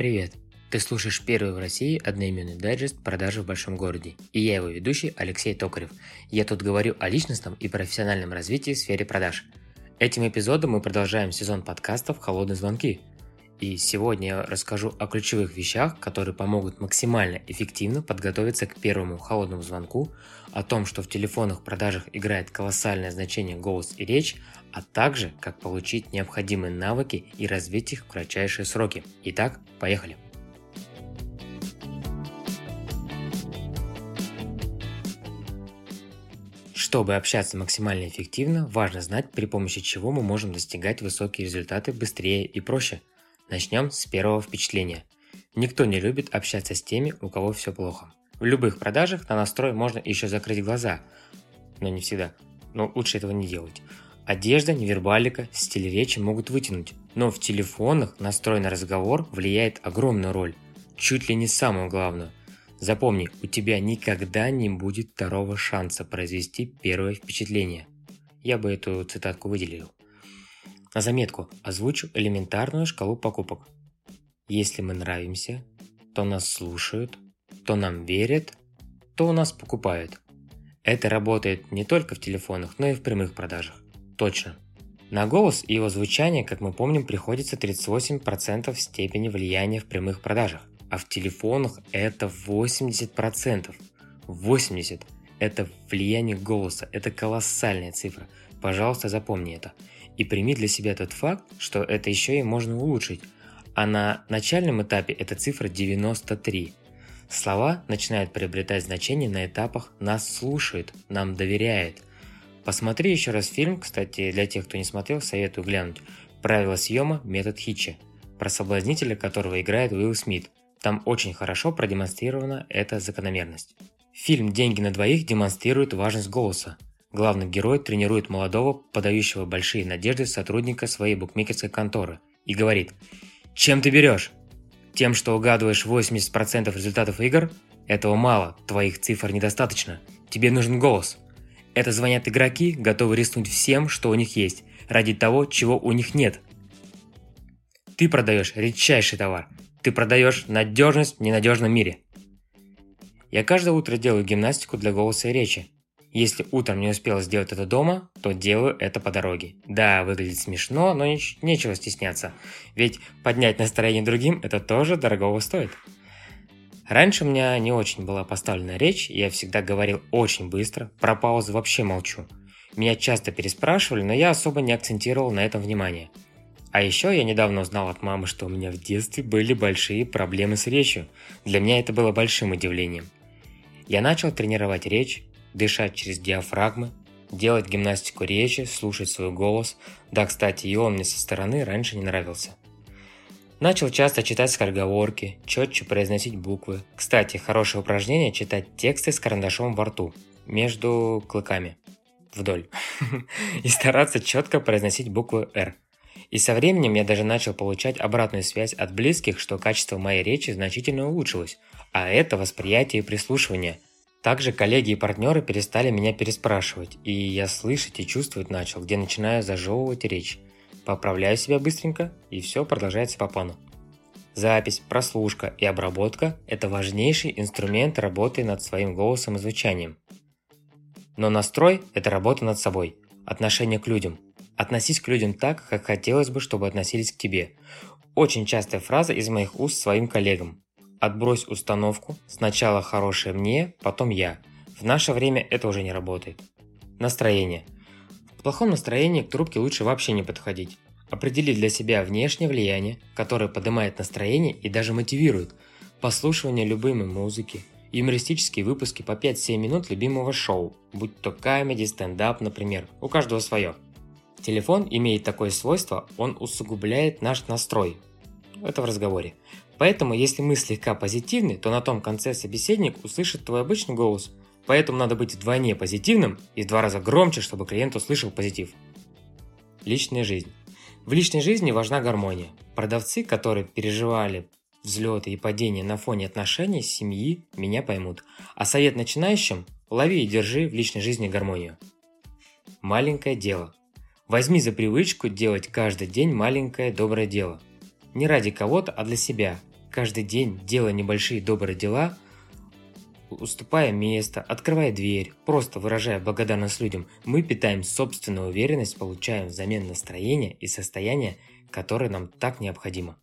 привет! Ты слушаешь первый в России одноименный дайджест продажи в большом городе. И я его ведущий Алексей Токарев. Я тут говорю о личностном и профессиональном развитии в сфере продаж. Этим эпизодом мы продолжаем сезон подкастов «Холодные звонки». И сегодня я расскажу о ключевых вещах, которые помогут максимально эффективно подготовиться к первому холодному звонку, о том, что в телефонных продажах играет колоссальное значение голос и речь, а также как получить необходимые навыки и развить их в кратчайшие сроки. Итак, поехали! Чтобы общаться максимально эффективно, важно знать, при помощи чего мы можем достигать высокие результаты быстрее и проще. Начнем с первого впечатления. Никто не любит общаться с теми, у кого все плохо. В любых продажах на настрой можно еще закрыть глаза, но не всегда. Но лучше этого не делать. Одежда, невербалика, стиль речи могут вытянуть, но в телефонах настрой на разговор влияет огромную роль, чуть ли не самую главную. Запомни, у тебя никогда не будет второго шанса произвести первое впечатление. Я бы эту цитатку выделил. На заметку озвучу элементарную шкалу покупок. Если мы нравимся, то нас слушают, то нам верят, то у нас покупают. Это работает не только в телефонах, но и в прямых продажах. Точно. На голос и его звучание, как мы помним, приходится 38% степени влияния в прямых продажах, а в телефонах это 80%. 80% это влияние голоса, это колоссальная цифра. Пожалуйста, запомни это. И прими для себя тот факт, что это еще и можно улучшить. А на начальном этапе эта цифра 93. Слова начинают приобретать значение на этапах «нас слушает», «нам доверяет», Посмотри еще раз фильм, кстати, для тех, кто не смотрел, советую глянуть. «Правила съема. Метод Хитча», про соблазнителя, которого играет Уилл Смит. Там очень хорошо продемонстрирована эта закономерность. Фильм «Деньги на двоих» демонстрирует важность голоса. Главный герой тренирует молодого, подающего большие надежды сотрудника своей букмекерской конторы и говорит «Чем ты берешь? Тем, что угадываешь 80% результатов игр? Этого мало, твоих цифр недостаточно. Тебе нужен голос». Это звонят игроки, готовы рискнуть всем, что у них есть, ради того, чего у них нет. Ты продаешь редчайший товар. Ты продаешь надежность в ненадежном мире. Я каждое утро делаю гимнастику для голоса и речи. Если утром не успел сделать это дома, то делаю это по дороге. Да, выглядит смешно, но нечего стесняться. Ведь поднять настроение другим – это тоже дорогого стоит. Раньше у меня не очень была поставлена речь, я всегда говорил очень быстро, про паузы вообще молчу. Меня часто переспрашивали, но я особо не акцентировал на этом внимание. А еще я недавно узнал от мамы, что у меня в детстве были большие проблемы с речью. Для меня это было большим удивлением. Я начал тренировать речь, дышать через диафрагмы, делать гимнастику речи, слушать свой голос. Да, кстати, и он мне со стороны раньше не нравился. Начал часто читать скороговорки, четче произносить буквы. Кстати, хорошее упражнение – читать тексты с карандашом во рту, между клыками, вдоль. И стараться четко произносить букву «Р». И со временем я даже начал получать обратную связь от близких, что качество моей речи значительно улучшилось, а это восприятие и прислушивание. Также коллеги и партнеры перестали меня переспрашивать, и я слышать и чувствовать начал, где начинаю зажевывать речь поправляю себя быстренько, и все продолжается по плану. Запись, прослушка и обработка – это важнейший инструмент работы над своим голосом и звучанием. Но настрой – это работа над собой, отношение к людям. Относись к людям так, как хотелось бы, чтобы относились к тебе. Очень частая фраза из моих уст своим коллегам. Отбрось установку, сначала хорошее мне, потом я. В наше время это уже не работает. Настроение – в плохом настроении к трубке лучше вообще не подходить. Определи для себя внешнее влияние, которое поднимает настроение и даже мотивирует. Послушивание любимой музыки, юмористические выпуски по 5-7 минут любимого шоу, будь то комедий, стендап, например, у каждого свое. Телефон имеет такое свойство, он усугубляет наш настрой. Это в разговоре. Поэтому, если мы слегка позитивны, то на том конце собеседник услышит твой обычный голос, Поэтому надо быть вдвойне позитивным и в два раза громче, чтобы клиент услышал позитив. Личная жизнь. В личной жизни важна гармония. Продавцы, которые переживали взлеты и падения на фоне отношений, семьи, меня поймут. А совет начинающим – лови и держи в личной жизни гармонию. Маленькое дело. Возьми за привычку делать каждый день маленькое доброе дело. Не ради кого-то, а для себя. Каждый день, делая небольшие добрые дела, уступая место, открывая дверь, просто выражая благодарность людям, мы питаем собственную уверенность, получаем взамен настроение и состояние, которое нам так необходимо.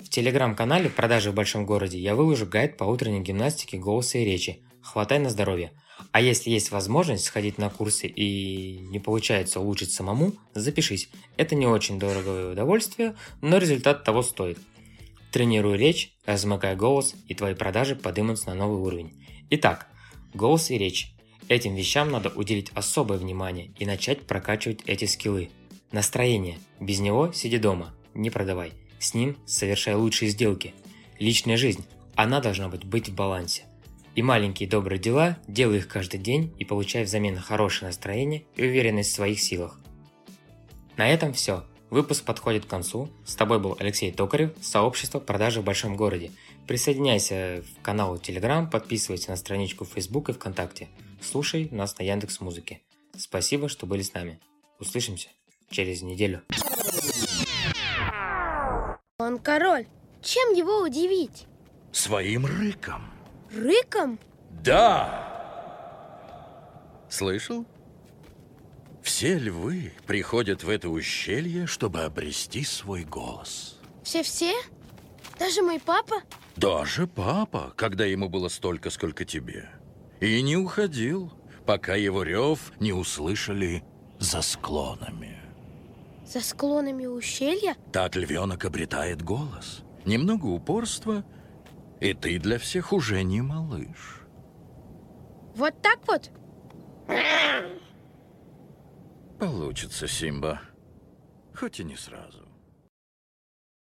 В телеграм-канале «Продажи в большом городе» я выложу гайд по утренней гимнастике голоса и речи. Хватай на здоровье. А если есть возможность сходить на курсы и не получается улучшить самому, запишись. Это не очень дорогое удовольствие, но результат того стоит. Тренируй речь, размыкай голос, и твои продажи поднимутся на новый уровень. Итак, голос и речь. Этим вещам надо уделить особое внимание и начать прокачивать эти скиллы. Настроение. Без него сиди дома, не продавай. С ним совершай лучшие сделки. Личная жизнь. Она должна быть, быть в балансе. И маленькие добрые дела, делай их каждый день и получай взамен хорошее настроение и уверенность в своих силах. На этом все. Выпуск подходит к концу. С тобой был Алексей Токарев, сообщество продажи в большом городе. Присоединяйся в канал Telegram, подписывайся на страничку Facebook и ВКонтакте. Слушай нас на Яндекс Музыке. Спасибо, что были с нами. Услышимся через неделю. Он король. Чем его удивить? Своим рыком. Рыком? Да! Слышал? Все львы приходят в это ущелье, чтобы обрести свой голос. Все-все? Даже мой папа? Даже папа, когда ему было столько, сколько тебе. И не уходил, пока его рев не услышали за склонами. За склонами ущелья? Так львенок обретает голос. Немного упорства, и ты для всех уже не малыш. Вот так вот? Получится, Симба. Хоть и не сразу.